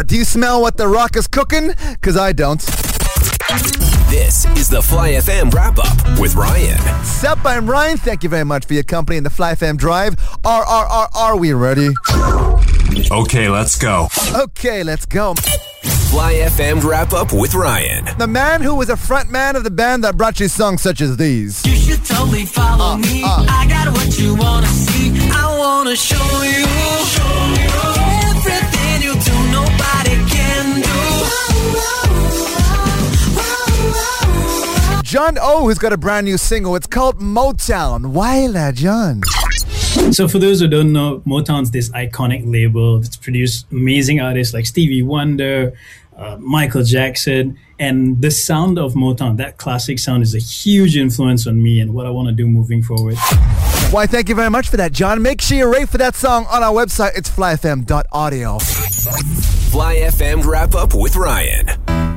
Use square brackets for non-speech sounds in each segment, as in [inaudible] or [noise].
Do you smell what the rock is cooking? Because I don't. This is the Fly FM wrap up with Ryan. Sup, I'm Ryan. Thank you very much for your company in the Fly FM Drive. Are, are, are, are we ready? Okay, let's go. Okay, let's go. Fly FM wrap up with Ryan. The man who was a front man of the band that brought you songs such as these. You should totally follow me. uh. I got what you wanna see. I wanna show you, everything John O, who's got a brand new single. It's called Motown. Why, la John? So for those who don't know, Motown's this iconic label that's produced amazing artists like Stevie Wonder, uh, Michael Jackson, and the sound of Motown, that classic sound, is a huge influence on me and what I want to do moving forward. Why, thank you very much for that, John. Make sure you rate for that song on our website. It's flyfm.audio. Fly FM wrap up with Ryan.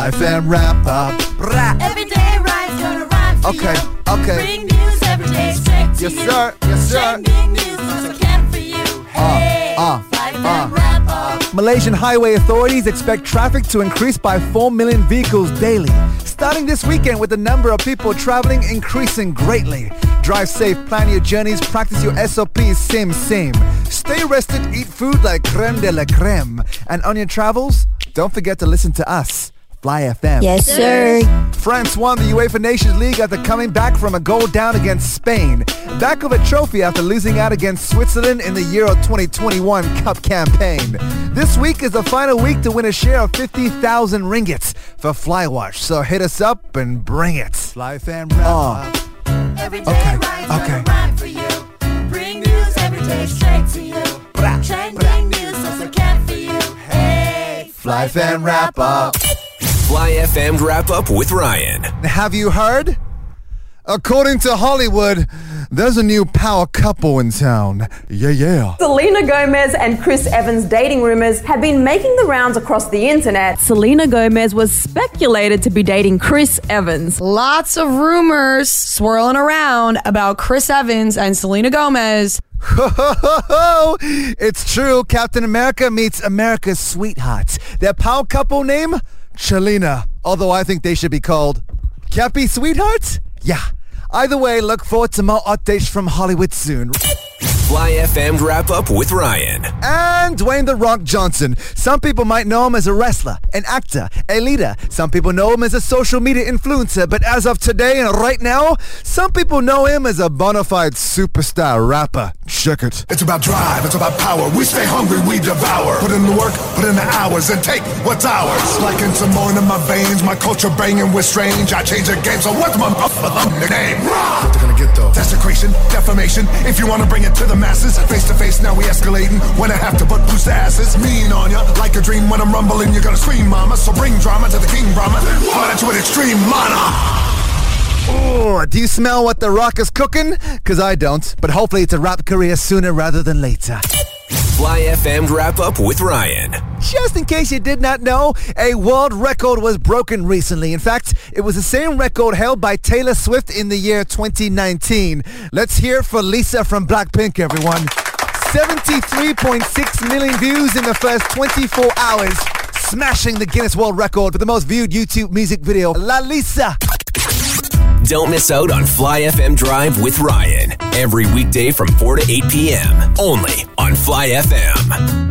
Flyfm wrap up. Rap. Every day Ryan's gonna rhyme Okay, you. okay. Bring news every day straight to Yes, you. sir. Yes, sir. News can for you. Hey, uh, Fly uh. wrap up. Malaysian highway authorities expect traffic to increase by 4 million vehicles daily, starting this weekend with the number of people traveling increasing greatly. Drive safe, plan your journeys, practice your SOPs, same, same. Stay rested, eat food like creme de la creme. And on your travels, don't forget to listen to us. Fly FM. Yes, sir. France won the UEFA Nations League after coming back from a goal down against Spain. Back of a trophy after losing out against Switzerland in the Euro 2021 Cup campaign. This week is the final week to win a share of 50,000 ringgits for Flywatch. So hit us up and bring it. Fly FM wrap oh. up. Every day Okay, Ryan's okay. gonna rhyme for you. Bring news every day straight to you. Bra, Trending news just can for you. Hey, Fly fan wrap up. Fly FM wrap up with Ryan. Have you heard? According to Hollywood, there's a new power couple in town. Yeah, yeah. Selena Gomez and Chris Evans dating rumors have been making the rounds across the internet. Selena Gomez was speculated to be dating Chris Evans. Lots of rumors swirling around about Chris Evans and Selena Gomez. [laughs] it's true. Captain America meets America's sweetheart. Their power couple name? Chelina. Although I think they should be called Cappy Sweethearts? Yeah. Either way, look forward to more updates from Hollywood soon. Fly FM wrap up with Ryan. And Dwayne The Rock Johnson. Some people might know him as a wrestler, an actor, a leader. Some people know him as a social media influencer. But as of today and right now, some people know him as a bona fide superstar rapper. Check it. It's about drive, it's about power. We stay hungry, we devour. Put in the work, put in the hours, and take what's ours. Like in Samoan in my veins, my culture banging with strange. I change the game, so what's my motherfucking name? Desecration, defamation. If you wanna bring it to the masses, face to face, now we escalating. When I have to put boost asses, mean on ya. Like a dream when I'm rumbling, you're gonna scream, mama. So bring drama to the king, Brahma. Fight it to an extreme, mana. Oh, do you smell what The Rock is cooking? Because I don't. But hopefully it's a rap career sooner rather than later. Fly FM wrap up with Ryan. Just in case you did not know, a world record was broken recently. In fact, it was the same record held by Taylor Swift in the year 2019. Let's hear for Lisa from Blackpink, everyone. 73.6 million views in the first 24 hours, smashing the Guinness World Record for the most viewed YouTube music video. La Lisa! Don't miss out on Fly FM Drive with Ryan. Every weekday from 4 to 8 p.m. Only on Fly FM.